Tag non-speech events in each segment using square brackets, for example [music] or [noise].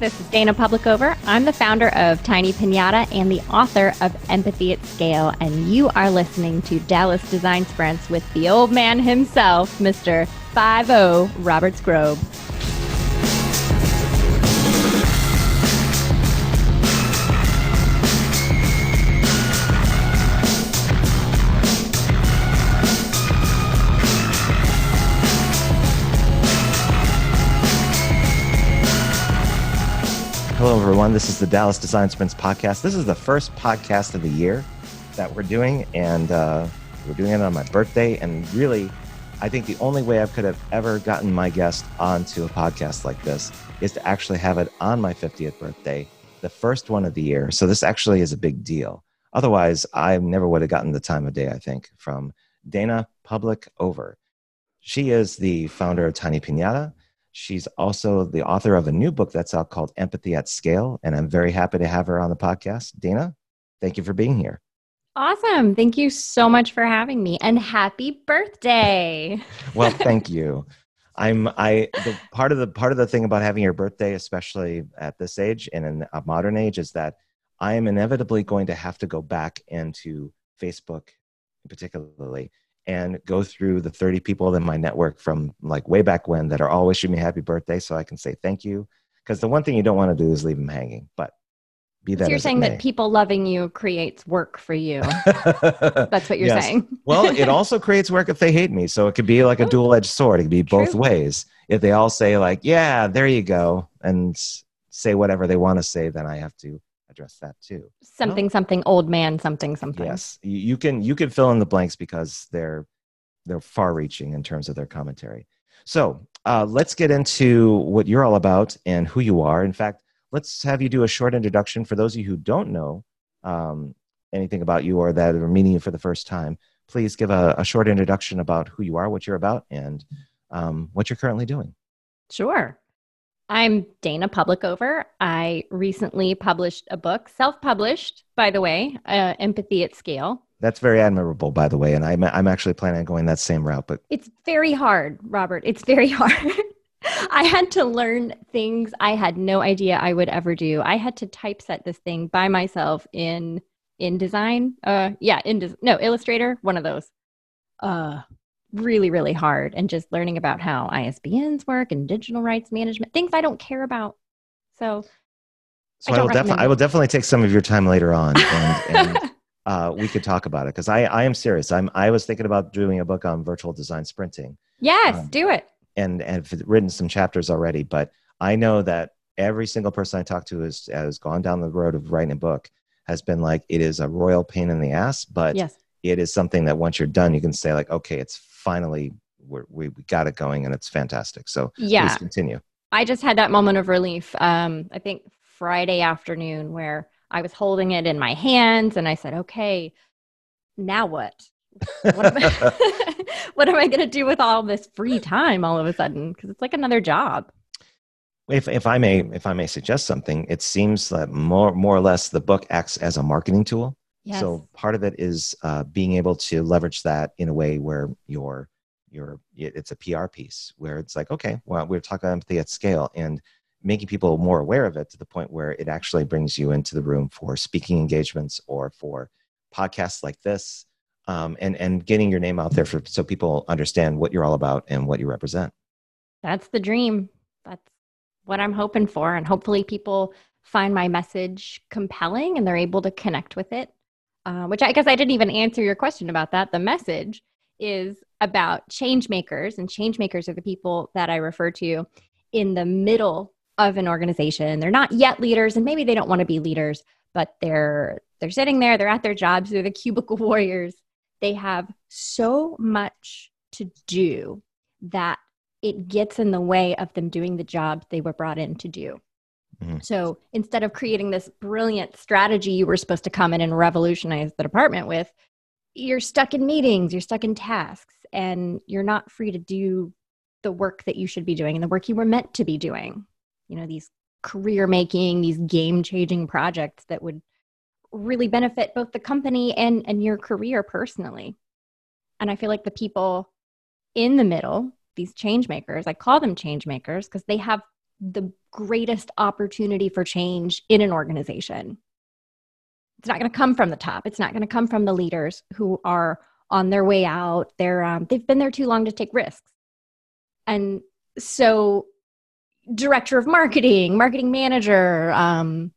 This is Dana Publicover. I'm the founder of Tiny Pinata and the author of Empathy at Scale, and you are listening to Dallas Design Sprints with the old man himself, Mr. 50 Robert Skrobe. Hello, everyone. This is the Dallas Design Sprints podcast. This is the first podcast of the year that we're doing, and uh, we're doing it on my birthday. And really, I think the only way I could have ever gotten my guest onto a podcast like this is to actually have it on my 50th birthday, the first one of the year. So this actually is a big deal. Otherwise, I never would have gotten the time of day, I think, from Dana Public Over. She is the founder of Tiny Pinata. She's also the author of a new book that's out called Empathy at Scale. And I'm very happy to have her on the podcast. Dana, thank you for being here. Awesome. Thank you so much for having me and happy birthday. [laughs] well, thank you. I'm I the part of the part of the thing about having your birthday, especially at this age and in a modern age, is that I am inevitably going to have to go back into Facebook particularly and go through the 30 people in my network from like way back when that are all wishing me happy birthday so I can say thank you. Because the one thing you don't want to do is leave them hanging. But be that. So you're saying that people loving you creates work for you. [laughs] That's what you're yes. saying. [laughs] well, it also creates work if they hate me. So it could be like a oh. dual edged sword. It could be both ways. If they all say, like, yeah, there you go, and say whatever they want to say, then I have to address that too. Something, well, something, old man, something, something. Yes, you can you can fill in the blanks because they're they're far reaching in terms of their commentary. So uh, let's get into what you're all about and who you are. In fact, let's have you do a short introduction for those of you who don't know um, anything about you or that are meeting you for the first time. Please give a, a short introduction about who you are, what you're about, and um, what you're currently doing. Sure. I'm Dana Publicover. I recently published a book, self published, by the way, uh, Empathy at Scale. That's very admirable, by the way. And I'm, I'm actually planning on going that same route. But it's very hard, Robert. It's very hard. [laughs] I had to learn things I had no idea I would ever do. I had to typeset this thing by myself in InDesign. Uh, yeah, in no Illustrator, one of those. Uh, really, really hard. And just learning about how ISBNs work and digital rights management, things I don't care about. So, so I, I will definitely, I will definitely take some of your time later on, and, and [laughs] uh, we could talk about it because I, I am serious. I'm, I was thinking about doing a book on virtual design sprinting. Yes, um, do it. And and have written some chapters already, but I know that every single person I talk to has has gone down the road of writing a book has been like it is a royal pain in the ass, but yes. it is something that once you're done, you can say like, okay, it's finally we're, we we got it going and it's fantastic. So yeah, please continue. I just had that moment of relief. Um, I think Friday afternoon where I was holding it in my hands and I said, okay, now what? what am I, [laughs] [laughs] I going to do with all this free time all of a sudden? Because it's like another job. If, if I may if I may suggest something, it seems that more more or less the book acts as a marketing tool. Yes. So part of it is uh, being able to leverage that in a way where your your it's a PR piece where it's like okay, well we're talking about empathy at scale and making people more aware of it to the point where it actually brings you into the room for speaking engagements or for podcasts like this um, and and getting your name out there for so people understand what you're all about and what you represent. That's the dream. That's what i'm hoping for and hopefully people find my message compelling and they're able to connect with it uh, which i guess i didn't even answer your question about that the message is about change makers and change makers are the people that i refer to in the middle of an organization. They're not yet leaders and maybe they don't want to be leaders, but they're they're sitting there, they're at their jobs, they're the cubicle [laughs] warriors. They have so much to do that it gets in the way of them doing the job they were brought in to do. Mm-hmm. So instead of creating this brilliant strategy you were supposed to come in and revolutionize the department with, you're stuck in meetings, you're stuck in tasks, and you're not free to do the work that you should be doing and the work you were meant to be doing you know these career making these game changing projects that would really benefit both the company and and your career personally and i feel like the people in the middle these change makers i call them change makers because they have the greatest opportunity for change in an organization. It's not going to come from the top. It's not going to come from the leaders who are on their way out. They're um, they've been there too long to take risks, and so director of marketing, marketing manager, um,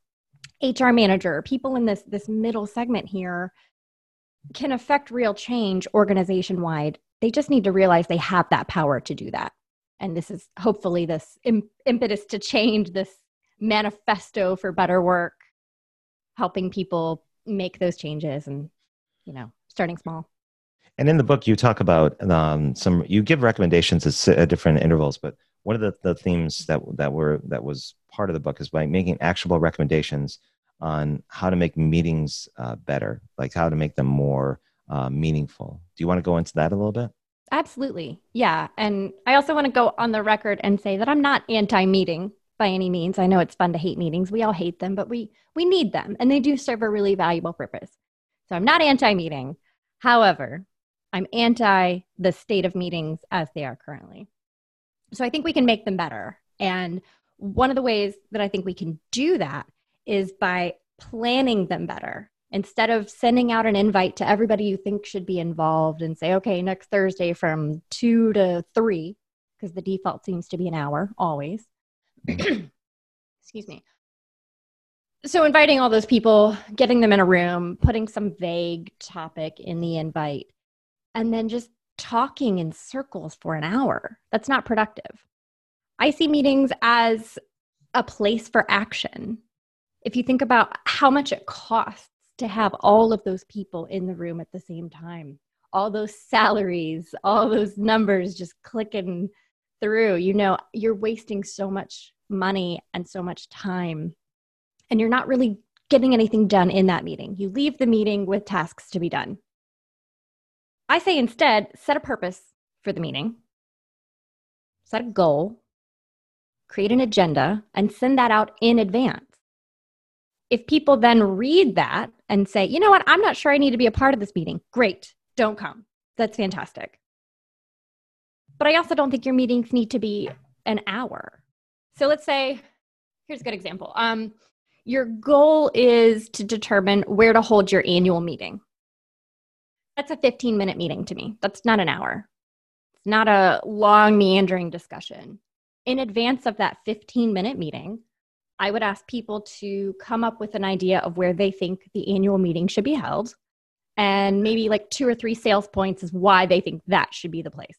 HR manager, people in this this middle segment here can affect real change organization wide. They just need to realize they have that power to do that and this is hopefully this Im- impetus to change this manifesto for better work helping people make those changes and you know starting small. And in the book you talk about um, some you give recommendations at, at different intervals but one of the, the themes that that were that was part of the book is by making actionable recommendations on how to make meetings uh, better like how to make them more uh, meaningful. Do you want to go into that a little bit Absolutely. Yeah. And I also want to go on the record and say that I'm not anti meeting by any means. I know it's fun to hate meetings. We all hate them, but we we need them and they do serve a really valuable purpose. So I'm not anti meeting. However, I'm anti the state of meetings as they are currently. So I think we can make them better. And one of the ways that I think we can do that is by planning them better instead of sending out an invite to everybody you think should be involved and say, okay, next Thursday from two to three, because the default seems to be an hour always. [clears throat] Excuse me. So, inviting all those people, getting them in a room, putting some vague topic in the invite, and then just talking in circles for an hour. That's not productive. I see meetings as a place for action. If you think about how much it costs to have all of those people in the room at the same time. All those salaries all those numbers just clicking through. You know you're wasting so much money and so much time and you're not really getting anything done in that meeting. You leave the meeting with tasks to be done. I say instead set a purpose for the meeting. Set a goal. Create an agenda and send that out in advance. If people then read that and say, you know what, I'm not sure I need to be a part of this meeting, great, don't come. That's fantastic. But I also don't think your meetings need to be an hour. So let's say, here's a good example. Um, your goal is to determine where to hold your annual meeting. That's a 15 minute meeting to me. That's not an hour. It's not a long, meandering discussion. In advance of that 15 minute meeting, I would ask people to come up with an idea of where they think the annual meeting should be held and maybe like two or three sales points is why they think that should be the place.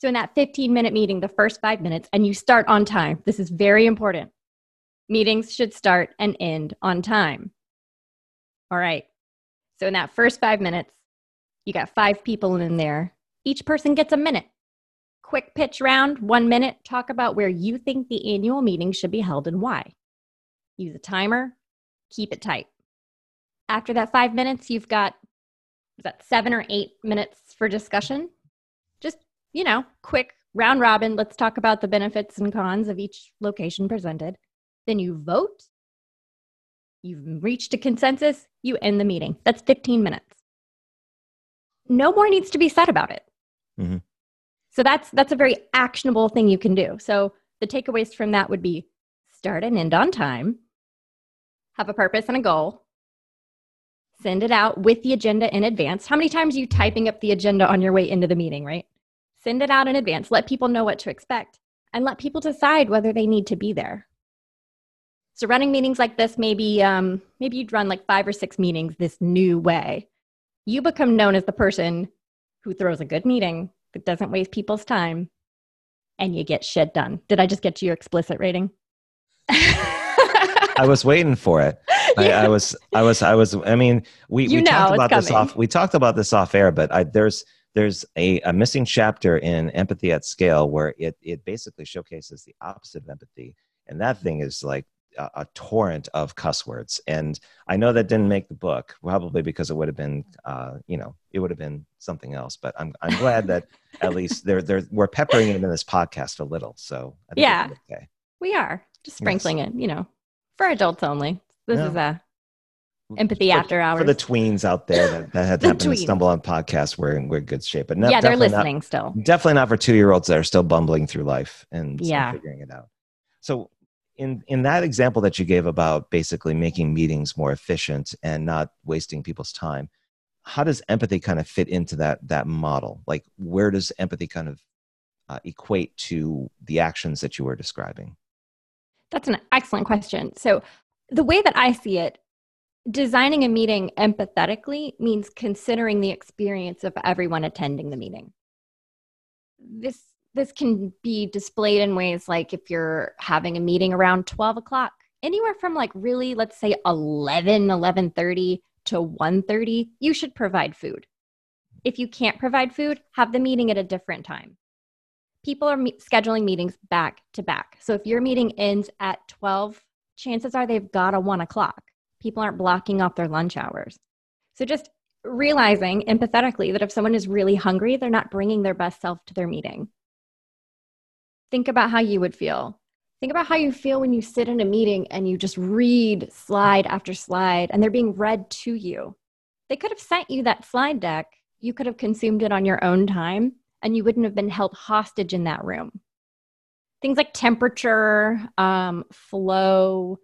So, in that 15 minute meeting, the first five minutes, and you start on time. This is very important. Meetings should start and end on time. All right. So, in that first five minutes, you got five people in there. Each person gets a minute quick pitch round, one minute, talk about where you think the annual meeting should be held and why. Use a timer, keep it tight. After that five minutes, you've got that seven or eight minutes for discussion. Just, you know, quick round robin. Let's talk about the benefits and cons of each location presented. Then you vote. You've reached a consensus. You end the meeting. That's 15 minutes. No more needs to be said about it. Mm-hmm. So that's that's a very actionable thing you can do. So the takeaways from that would be start and end on time, have a purpose and a goal, send it out with the agenda in advance. How many times are you typing up the agenda on your way into the meeting, right? Send it out in advance, let people know what to expect, and let people decide whether they need to be there. So running meetings like this, maybe um, maybe you'd run like five or six meetings this new way. You become known as the person who throws a good meeting that doesn't waste people's time, and you get shit done. Did I just get you your explicit rating? I was waiting for it. [laughs] I, I, was, I was, I was. I mean, we, you we talked about this off. We talked about this off air, but I, there's there's a, a missing chapter in Empathy at Scale where it it basically showcases the opposite of empathy, and that thing is like a, a, torrent of cuss words. And I know that didn't make the book, probably because it would have been, uh, you know, it would have been something else. But I'm I'm glad that at least they're they're we're peppering it in this podcast a little. So yeah, okay. we are just sprinkling yes. it, you know, for adults only. This yeah. is a empathy for, after hours for the tweens out there that, that had [laughs] happened to stumble on podcasts. We're in we're good shape, but no, yeah, they're listening not, still. Definitely not for two year olds that are still bumbling through life and yeah. figuring it out. So in in that example that you gave about basically making meetings more efficient and not wasting people's time, how does empathy kind of fit into that that model? Like where does empathy kind of uh, equate to the actions that you were describing? That's an excellent question. So the way that I see it, designing a meeting empathetically means considering the experience of everyone attending the meeting. This this can be displayed in ways like if you're having a meeting around 12 o'clock anywhere from like really let's say 11 11.30 to 1.30 you should provide food. If you can't provide food have the meeting at a different time. People are me- scheduling meetings back to back. So if your meeting ends at 12 chances are they've got a 1 o'clock. People aren't blocking off their lunch hours. So just realizing empathetically that if someone is really hungry they're not bringing their best self to their meeting think about how you would feel. Think about how you feel when you sit in a meeting and you just read slide after slide and they're being read to you. They could have sent you that slide deck. You could have consumed it on your own time and you wouldn't have been held hostage in that room. Things like temperature, um, flow,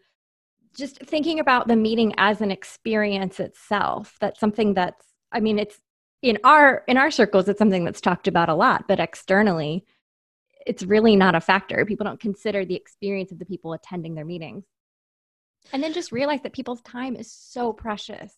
just thinking about the meeting as an experience itself. That's something that's, I mean, it's in our in our circles, it's something that's talked about a lot, but externally, it's really not a factor. People don't consider the experience of the people attending their meetings. And then just realize that people's time is so precious.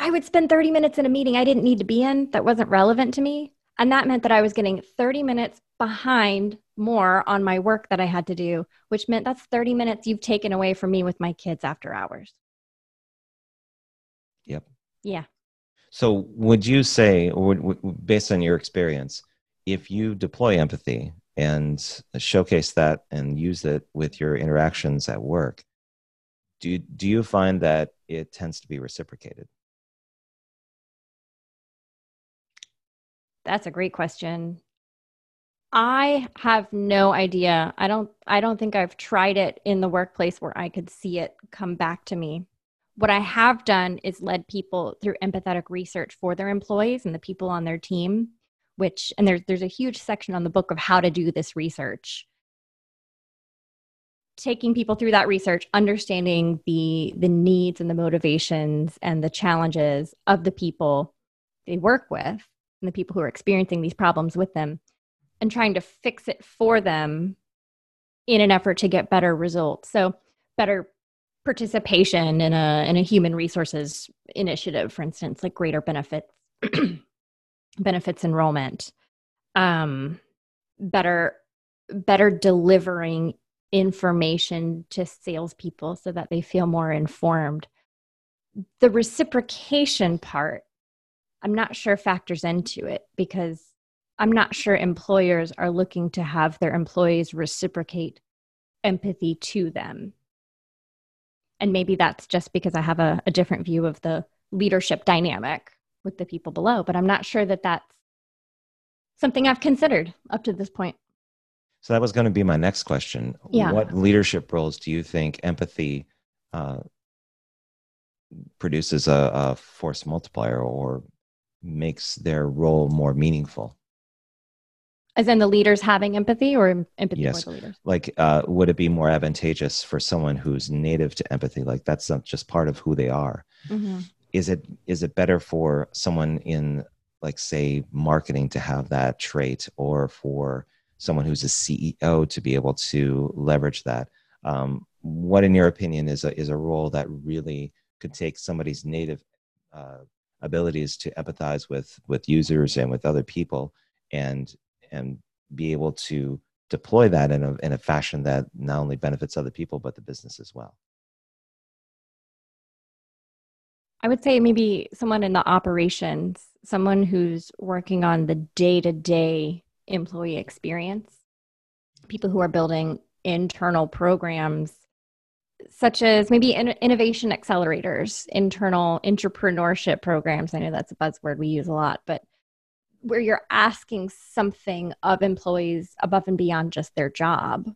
I would spend 30 minutes in a meeting I didn't need to be in that wasn't relevant to me. And that meant that I was getting 30 minutes behind more on my work that I had to do, which meant that's 30 minutes you've taken away from me with my kids after hours. Yep. Yeah. So, would you say, or based on your experience, if you deploy empathy and showcase that and use it with your interactions at work, do do you find that it tends to be reciprocated? That's a great question. I have no idea. I don't I don't think I've tried it in the workplace where I could see it come back to me. What I have done is led people through empathetic research for their employees and the people on their team, which and there's there's a huge section on the book of how to do this research. Taking people through that research, understanding the the needs and the motivations and the challenges of the people they work with and the people who are experiencing these problems with them and trying to fix it for them in an effort to get better results. So, better participation in a in a human resources initiative, for instance, like greater benefits [clears throat] benefits enrollment, um, better better delivering information to salespeople so that they feel more informed. The reciprocation part I'm not sure factors into it because I'm not sure employers are looking to have their employees reciprocate empathy to them. And maybe that's just because I have a, a different view of the leadership dynamic with the people below, but I'm not sure that that's something I've considered up to this point. So that was going to be my next question. Yeah. What leadership roles do you think empathy uh, produces a, a force multiplier or makes their role more meaningful. As in the leaders having empathy or empathy yes. for the leaders? Like, uh, would it be more advantageous for someone who's native to empathy? Like, that's not just part of who they are. Mm-hmm. is it is it better for someone in like say marketing to have that trait or for someone who's a ceo to be able to leverage that um, what in your opinion is a is a role that really could take somebody's native uh, abilities to empathize with with users and with other people and and be able to deploy that in a in a fashion that not only benefits other people but the business as well. I would say maybe someone in the operations, someone who's working on the day to day employee experience, people who are building internal programs such as maybe in- innovation accelerators, internal entrepreneurship programs. I know that's a buzzword we use a lot, but where you're asking something of employees above and beyond just their job,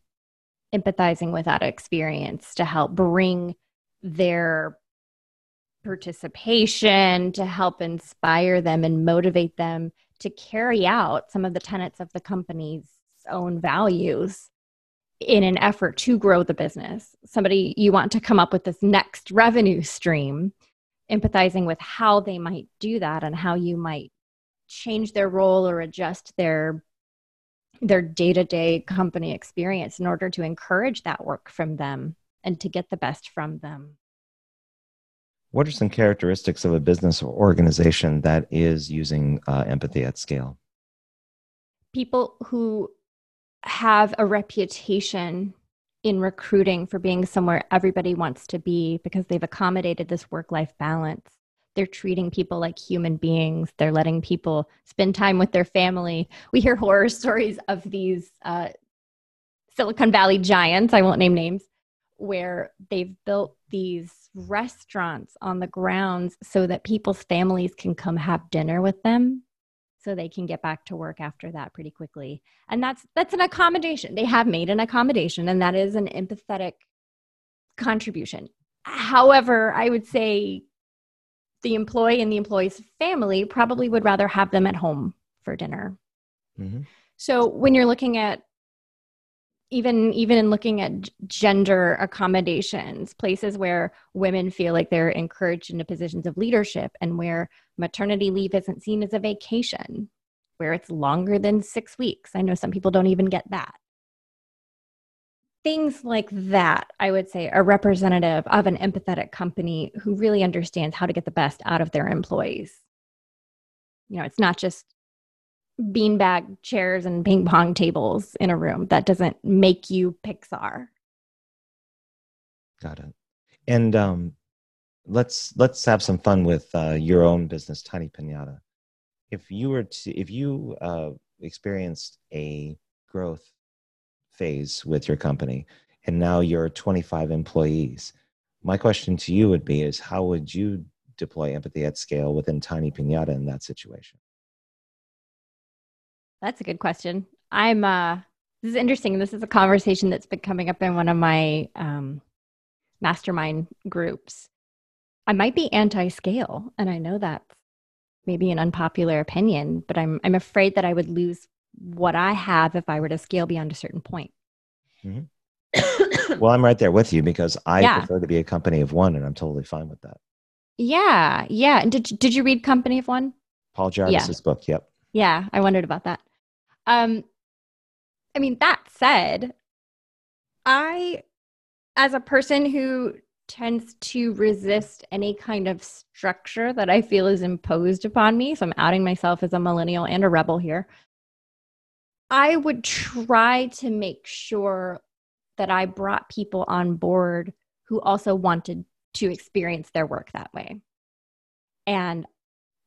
empathizing with that experience to help bring their participation to help inspire them and motivate them to carry out some of the tenets of the company's own values in an effort to grow the business. Somebody you want to come up with this next revenue stream, empathizing with how they might do that and how you might change their role or adjust their their day-to-day company experience in order to encourage that work from them and to get the best from them. What are some characteristics of a business or organization that is using uh, empathy at scale? People who have a reputation in recruiting for being somewhere everybody wants to be because they've accommodated this work life balance. They're treating people like human beings. They're letting people spend time with their family. We hear horror [laughs] stories of these uh, Silicon Valley giants, I won't name names, where they've built these restaurants on the grounds so that people's families can come have dinner with them so they can get back to work after that pretty quickly. And that's that's an accommodation. They have made an accommodation and that is an empathetic contribution. However i would say the employee and the employee's family probably would rather have them at home for dinner. Mm-hmm. so when you're looking at even even in looking at gender accommodations places where women feel like they're encouraged into positions of leadership and where maternity leave isn't seen as a vacation where it's longer than 6 weeks i know some people don't even get that things like that i would say are representative of an empathetic company who really understands how to get the best out of their employees you know it's not just beanbag chairs and ping pong tables in a room. That doesn't make you Pixar. Got it. And um, let's let's have some fun with uh, your own business, Tiny Pinata. If you were to, if you uh, experienced a growth phase with your company, and now you're 25 employees, my question to you would be: Is how would you deploy empathy at scale within Tiny Pinata in that situation? That's a good question. I'm uh this is interesting. This is a conversation that's been coming up in one of my um mastermind groups. I might be anti-scale, and I know that's maybe an unpopular opinion, but I'm I'm afraid that I would lose what I have if I were to scale beyond a certain point. Mm-hmm. [coughs] well, I'm right there with you because I yeah. prefer to be a company of one, and I'm totally fine with that. Yeah, yeah. And Did Did you read Company of One? Paul Jarvis's yeah. book. Yep. Yeah, I wondered about that. Um, I mean, that said, I, as a person who tends to resist any kind of structure that I feel is imposed upon me, so I'm outing myself as a millennial and a rebel here. I would try to make sure that I brought people on board who also wanted to experience their work that way. And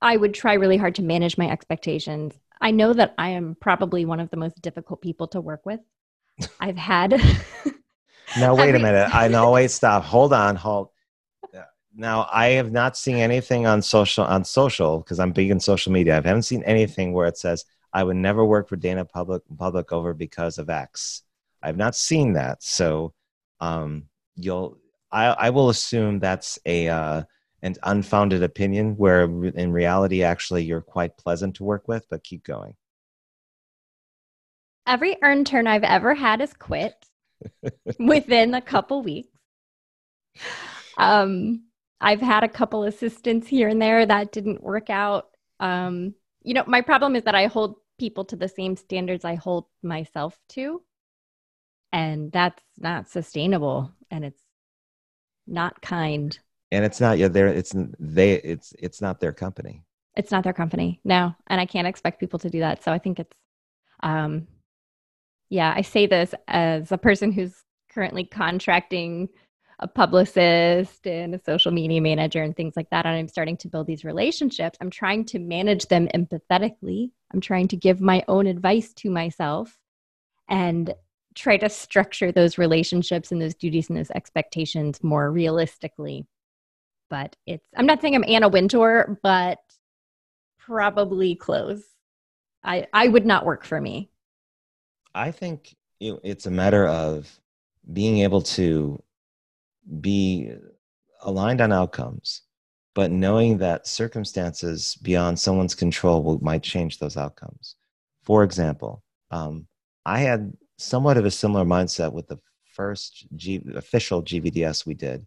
I would try really hard to manage my expectations I know that I am probably one of the most difficult people to work with. [laughs] I've had. [laughs] now, wait a minute. I know. Wait, stop. Hold on. Hold. Now, I have not seen anything on social on social because I'm big in social media. I haven't seen anything where it says I would never work for Dana Public Publicover because of X. I've not seen that. So, um, you'll. I, I will assume that's a uh, an unfounded opinion where in reality actually you're quite pleasant to work with but keep going every earn turn i've ever had is quit within a couple weeks um I've had a couple assistants here and there that didn't work out. Um, you know, my problem is that I hold people to the same standards I hold myself to. And that's not sustainable and it's not kind. And it's not yeah, there it's they it's it's not their company. It's not their company. No. And I can't expect people to do that. So I think it's um yeah, I say this as a person who's currently contracting a publicist and a social media manager and things like that. And I'm starting to build these relationships. I'm trying to manage them empathetically. I'm trying to give my own advice to myself and try to structure those relationships and those duties and those expectations more realistically. But it's, I'm not saying I'm Anna Wintour, but probably close. I, I would not work for me. I think it's a matter of being able to be aligned on outcomes, but knowing that circumstances beyond someone's control will, might change those outcomes. For example, um, I had somewhat of a similar mindset with the first G, official GVDS we did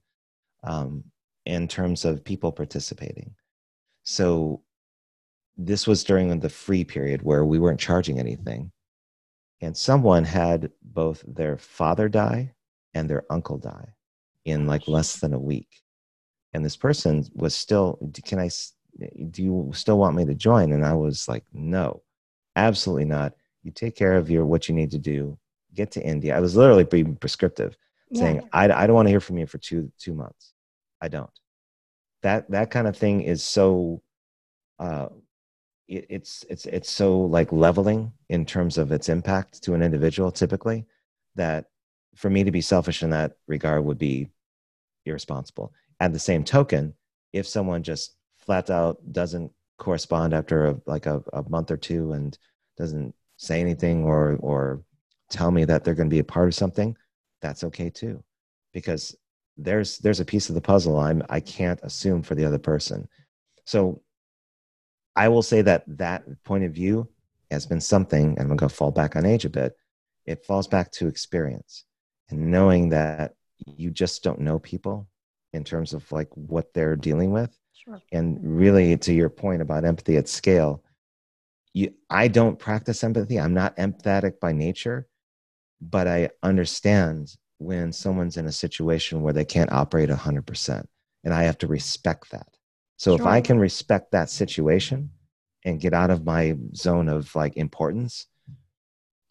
um, in terms of people participating. So this was during the free period where we weren't charging anything. And someone had both their father die and their uncle die in like less than a week. And this person was still can i do you still want me to join? And i was like no absolutely not. You take care of your what you need to do. Get to india. I was literally being prescriptive yeah. saying I, I don't want to hear from you for two two months. I don't. That that kind of thing is so uh it's it's it's so like leveling in terms of its impact to an individual typically that for me to be selfish in that regard would be irresponsible. At the same token, if someone just flat out doesn't correspond after a, like a, a month or two and doesn't say anything or or tell me that they're going to be a part of something, that's okay too, because there's there's a piece of the puzzle I'm I can't assume for the other person. So I will say that that point of view has been something, and I'm going to fall back on age a bit. It falls back to experience and knowing that you just don't know people in terms of like what they're dealing with sure. and really to your point about empathy at scale you i don't practice empathy i'm not empathetic by nature but i understand when someone's in a situation where they can't operate 100% and i have to respect that so sure. if i can respect that situation and get out of my zone of like importance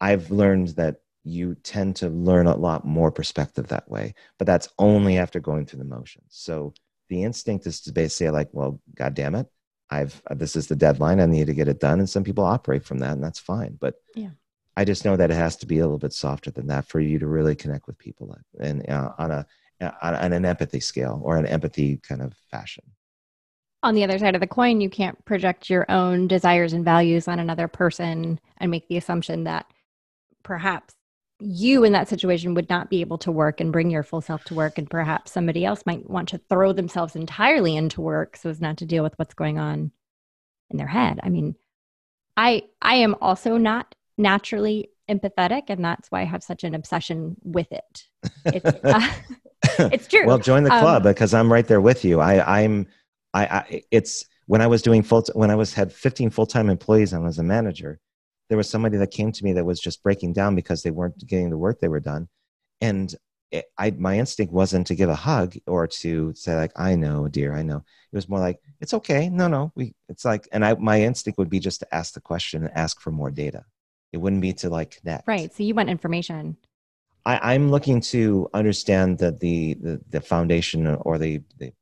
i've learned that you tend to learn a lot more perspective that way. But that's only after going through the motions. So the instinct is to basically say, like, well, God damn it, I've this is the deadline. I need to get it done. And some people operate from that, and that's fine. But yeah. I just know that it has to be a little bit softer than that for you to really connect with people and uh, on a on an empathy scale or an empathy kind of fashion. On the other side of the coin, you can't project your own desires and values on another person and make the assumption that perhaps you in that situation would not be able to work and bring your full self to work and perhaps somebody else might want to throw themselves entirely into work so as not to deal with what's going on in their head. I mean i i am also not naturally empathetic and that's why i have such an obsession with it. It's, [laughs] uh, [laughs] it's true. Well join the club um, because i'm right there with you. I i'm i, I it's when i was doing full when i was had 15 full-time employees and I was a manager there was somebody that came to me that was just breaking down because they weren't getting the work they were done. And it, I, my instinct wasn't to give a hug or to say like i know dear i know. It was more like it's okay. No no. We it's like and i my instinct would be just to ask the question and ask for more data. It wouldn't be to like connect. Right. So you want information. I, i'm looking to understand that the, the the foundation or the the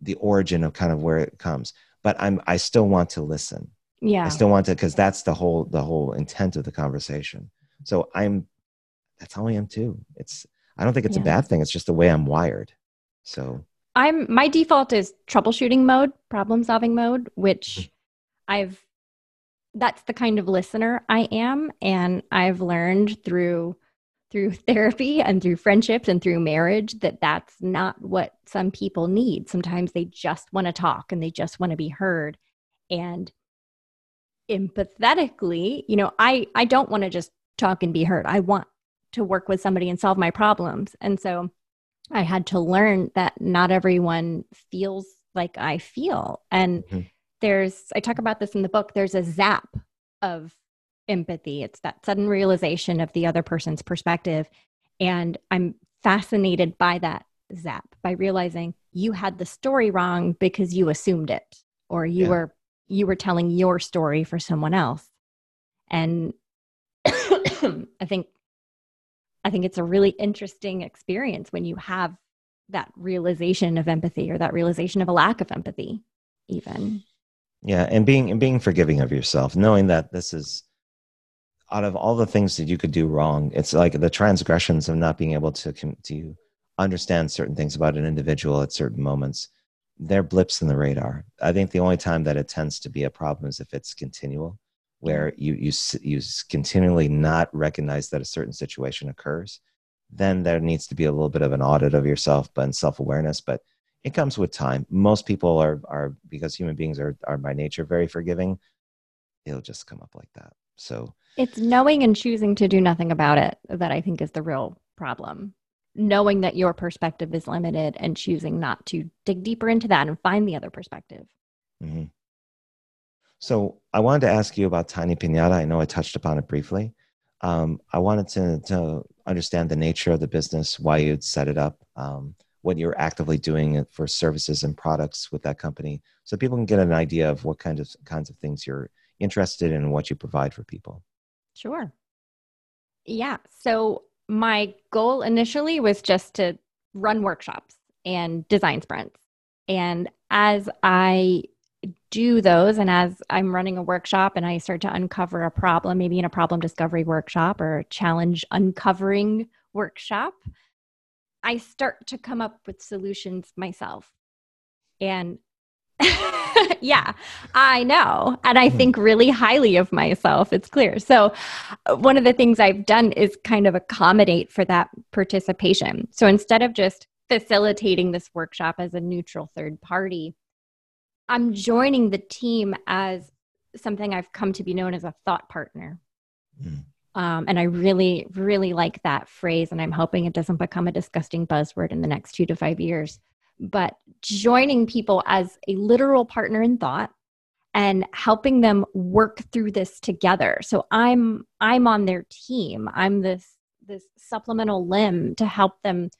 the origin of kind of where it comes. But i'm i still want to listen. Yeah. i still want to because that's the whole the whole intent of the conversation. So i'm that's how i am too. It's i don't think it's yeah. a bad thing. It's just the way i'm wired. So. I'm my default is troubleshooting mode problem solving mode which mm-hmm. i've that's the kind of listener i am. And i've learned through through [laughs] therapy and through friendships and through marriage that that's not what some people need sometimes they just want to talk and they just want to be heard and empathetically you know i i don't want to just talk and be heard i want to work with somebody and solve my problems and so I had to learn that not everyone feels like I feel. And mm-hmm. there's, I talk about this in the book, there's a zap of empathy. It's that sudden realization of the other person's perspective. And I'm fascinated by that zap, by realizing you had the story wrong because you assumed it, or you yeah. were you were telling your story for someone else. And [coughs] I think I think it's a really interesting experience when you have that realization of empathy or that realization of a lack of empathy even. Yeah, and being and being forgiving of yourself, knowing that this is out of all the things that you could do wrong, it's like the transgressions of not being able to to understand certain things about an individual at certain moments. They're blips in the radar. I think the only time that it tends to be a problem is if it's continual where you you you continually not recognize that a certain situation occurs, then there needs to be a little bit of an audit of yourself, but self awareness. But it comes with time. Most people are are because human beings are are by nature very forgiving. It'll just come up like that. So it's knowing and choosing to do nothing about it that I think is the real problem. Knowing that your perspective is limited and choosing not to dig deeper into that and find the other perspective. Mm-hmm. So I wanted to ask you about Tiny Pinata. I know I touched upon it briefly. Um, I wanted to, to understand the nature of the business, why you'd set it up, um, what you're actively doing for services and products with that company, so people can get an idea of what kind of kinds of things you're interested in and what you provide for people. Sure. Yeah. So my goal initially was just to run workshops and design sprints. And as I do those and as i'm running a workshop and i start to uncover a problem maybe in a problem discovery workshop or challenge uncovering workshop i start to come up with solutions myself and [laughs] [laughs] yeah i know and i hmm. think really highly of myself it's clear so uh, one of the things i've done is kind of accommodate for that participation so instead of just facilitating this workshop as a neutral third party I'm joining the team as something I've come to be known as a thought partner. Mm. Um, and I really, really like that phrase. And I'm hoping it doesn't become a disgusting buzzword in the next two to five years. But joining people as a literal partner in thought and helping them work through this together. So I'm I'm on their team. I'm this this supplemental limb to help them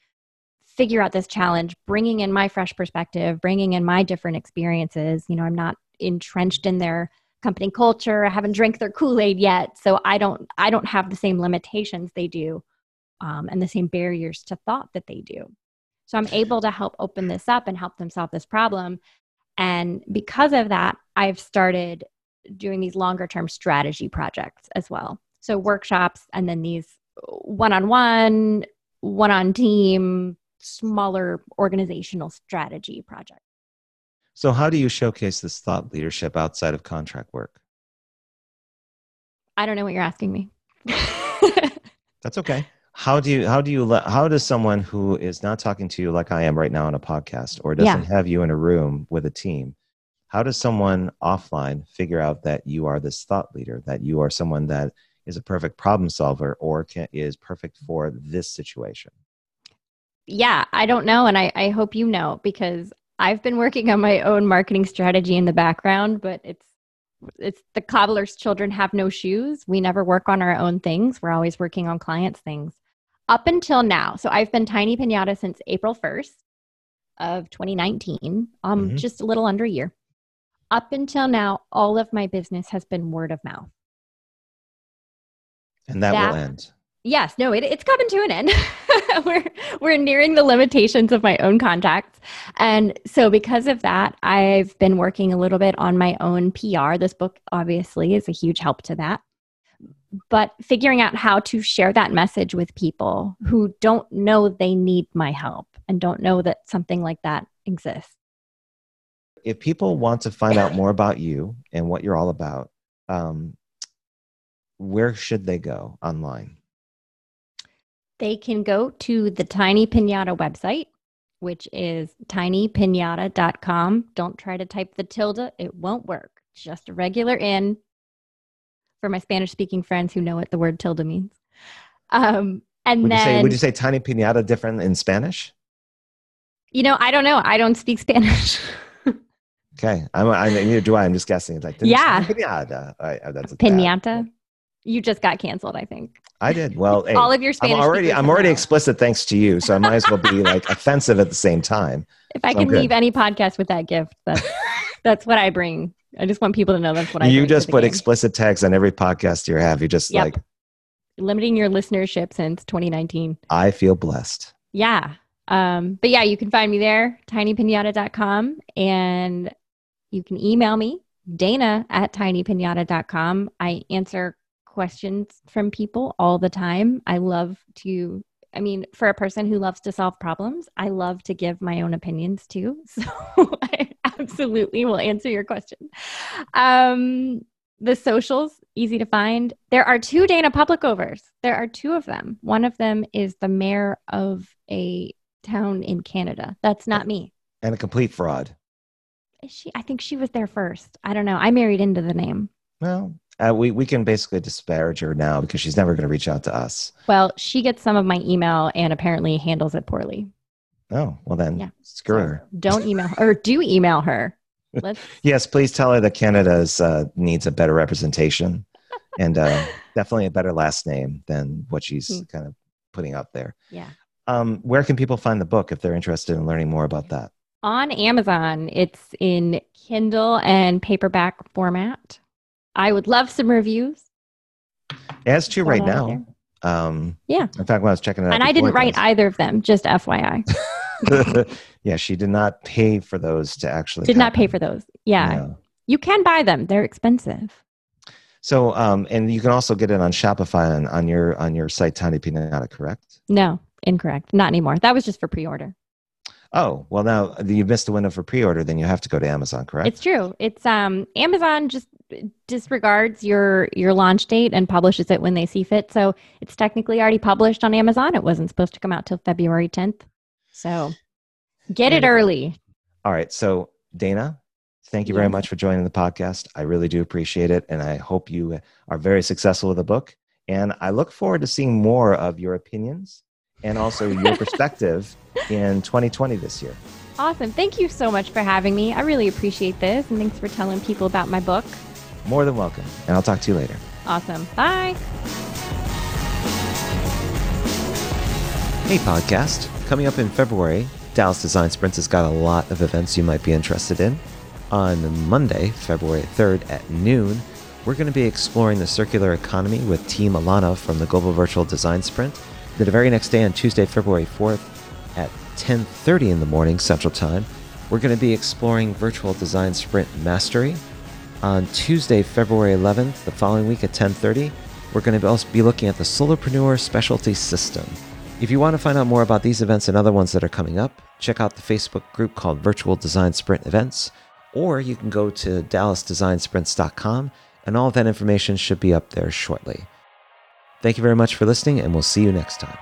figure out this challenge, bringing in my fresh perspective, bringing in my different experiences. You know, I'm not entrenched in their company culture. I haven't drank their Kool-Aid yet, so I don't I don't have the same limitations they do, um, and the same barriers to thought that they do. So I'm able to help open this up and help them solve this problem. And because of that, I've started doing these longer term strategy projects as well. So workshops and then these one on one, one on team, smaller organizational strategy projects. So, how do you showcase this thought leadership outside of contract work? I don't know what you're asking me. [laughs] That's okay. How do you how do you let how does someone who is not talking to you like I am right now on a podcast or doesn't yeah. have you in a room with a team, how does someone offline figure out that you are this thought leader, that you are someone that is a perfect problem solver or can, is perfect for this situation? yeah, I don't know. And I, I hope you know because I've been working on my own marketing strategy in the background, but it's it's the cobbler's children have no shoes. We never work on our own things. We're always working on clients' things. Up until now. So I've been Tiny Pinata since April 1st of 2019, um, mm-hmm. just a little under a year. Up until now, all of my business has been word of mouth. And that, that will end. Yes, no, it, it's coming to an end. [laughs] we're we're nearing the limitations of my own contacts, and so because of that, I've been working a little bit on my own PR. This book obviously is a huge help to that, but figuring out how to share that message with people who don't know they need my help and don't know that something like that exists. If people want to find out more about you and what you're all about, um, where should they go online? They can go to the Tiny Pinata website, which is tinypinata.com. Don't try to type the tilde, it won't work. Just a regular in for my Spanish speaking friends who know what the word tilde means. Um, and would then, you say, would you say tiny pinata different in Spanish? You know, I don't know. I don't speak Spanish. [laughs] Okay, I'm. I neither do I. I'm just guessing. It's like Yeah. pinata. I- that's Pinata. You just got canceled, I think. I did well. hey, All of your I'm Spanish. already. I'm already explicit thanks to you, so I might as well be like [laughs] offensive at the same time. If I so can leave any podcast with that gift, that's that's what I bring. I just want people to know that's what I. you just put game. explicit tags on every podcast you have. You just Yep. like limiting your listenership since 2019. I feel blessed. Yeah. Um, but yeah, you can find me there, tinypinata.com, and you can email me, Dana at tinypinata.com. I answer questions from people all the time. I love to, I mean, for a person who loves to solve problems, I love to give my own opinions too. [laughs] So [laughs] I absolutely will answer your question. Um, the socials, easy to find. There are two Dana Publicovers. There are two of them. One of them is the mayor of a town in Canada. That's not me. And a complete fraud. Is she? I think she was there first. I don't know. I married into the name. Well, uh, we we can basically disparage her now because she's never going to reach out to us. Well, she gets some of my email and apparently handles it poorly. Oh, well then, Yeah. screw So her. Don't email her or do email her. Let's [laughs] Yes, please tell her that Canada uh, needs a better representation [laughs] and uh, definitely a better last name than what she's Hmm. kind of putting out there. yeah. Um, where can people find the book if they're interested in learning more about that? On Amazon, it's in Kindle and paperback format. I would love some reviews. As to right now. Um, Yeah. In fact, when I was checking it out, And I didn't write either of them, just FYI. [laughs] [laughs] yeah, she did not pay for those to actually. Did not pay for those. Yeah. No. You can buy them. They're expensive. So, um, and you can also get it on Shopify on, on your on your site, Tiny Pinata, correct? No, incorrect. Not anymore. That was just for pre-order. Oh, well, now you missed the window for pre-order. Then you have to go to Amazon, correct? It's true. It's um Amazon just disregards your your launch date and publishes it when they see fit. So it's technically already published on Amazon. It wasn't supposed to come out till February 10th. So get it early. All right. So, Dana, thank you very much for joining the podcast. I really do appreciate it. And I hope you are very successful with the book. And I look forward to seeing more of your opinions and also your [laughs] perspective in 2020 this year. Awesome. Thank you so much for having me. I really appreciate this. And thanks for telling people about my book. More than welcome. And I'll talk to you later. Awesome. Bye. Hey, podcast. Coming up in February, Dallas Design Sprints has got a lot of events you might be interested in. On Monday, February 3rd at noon, we're going to be exploring the circular economy with Team Alana from the Global Virtual Design Sprint. Then the very next day, on Tuesday, February 4th at 10:30 in the morning Central Time, we're going to be exploring Virtual Design Sprint Mastery. On Tuesday, February 11th, the following week at 10:30, we're going to be looking at the Solopreneur Specialty System. If you want to find out more about these events and other ones that are coming up, check out the Facebook group called Virtual Design Sprint Events, or you can go to dallasdesignsprints.com, and all of that information should be up there shortly. Thank you very much for listening, and we'll see you next time.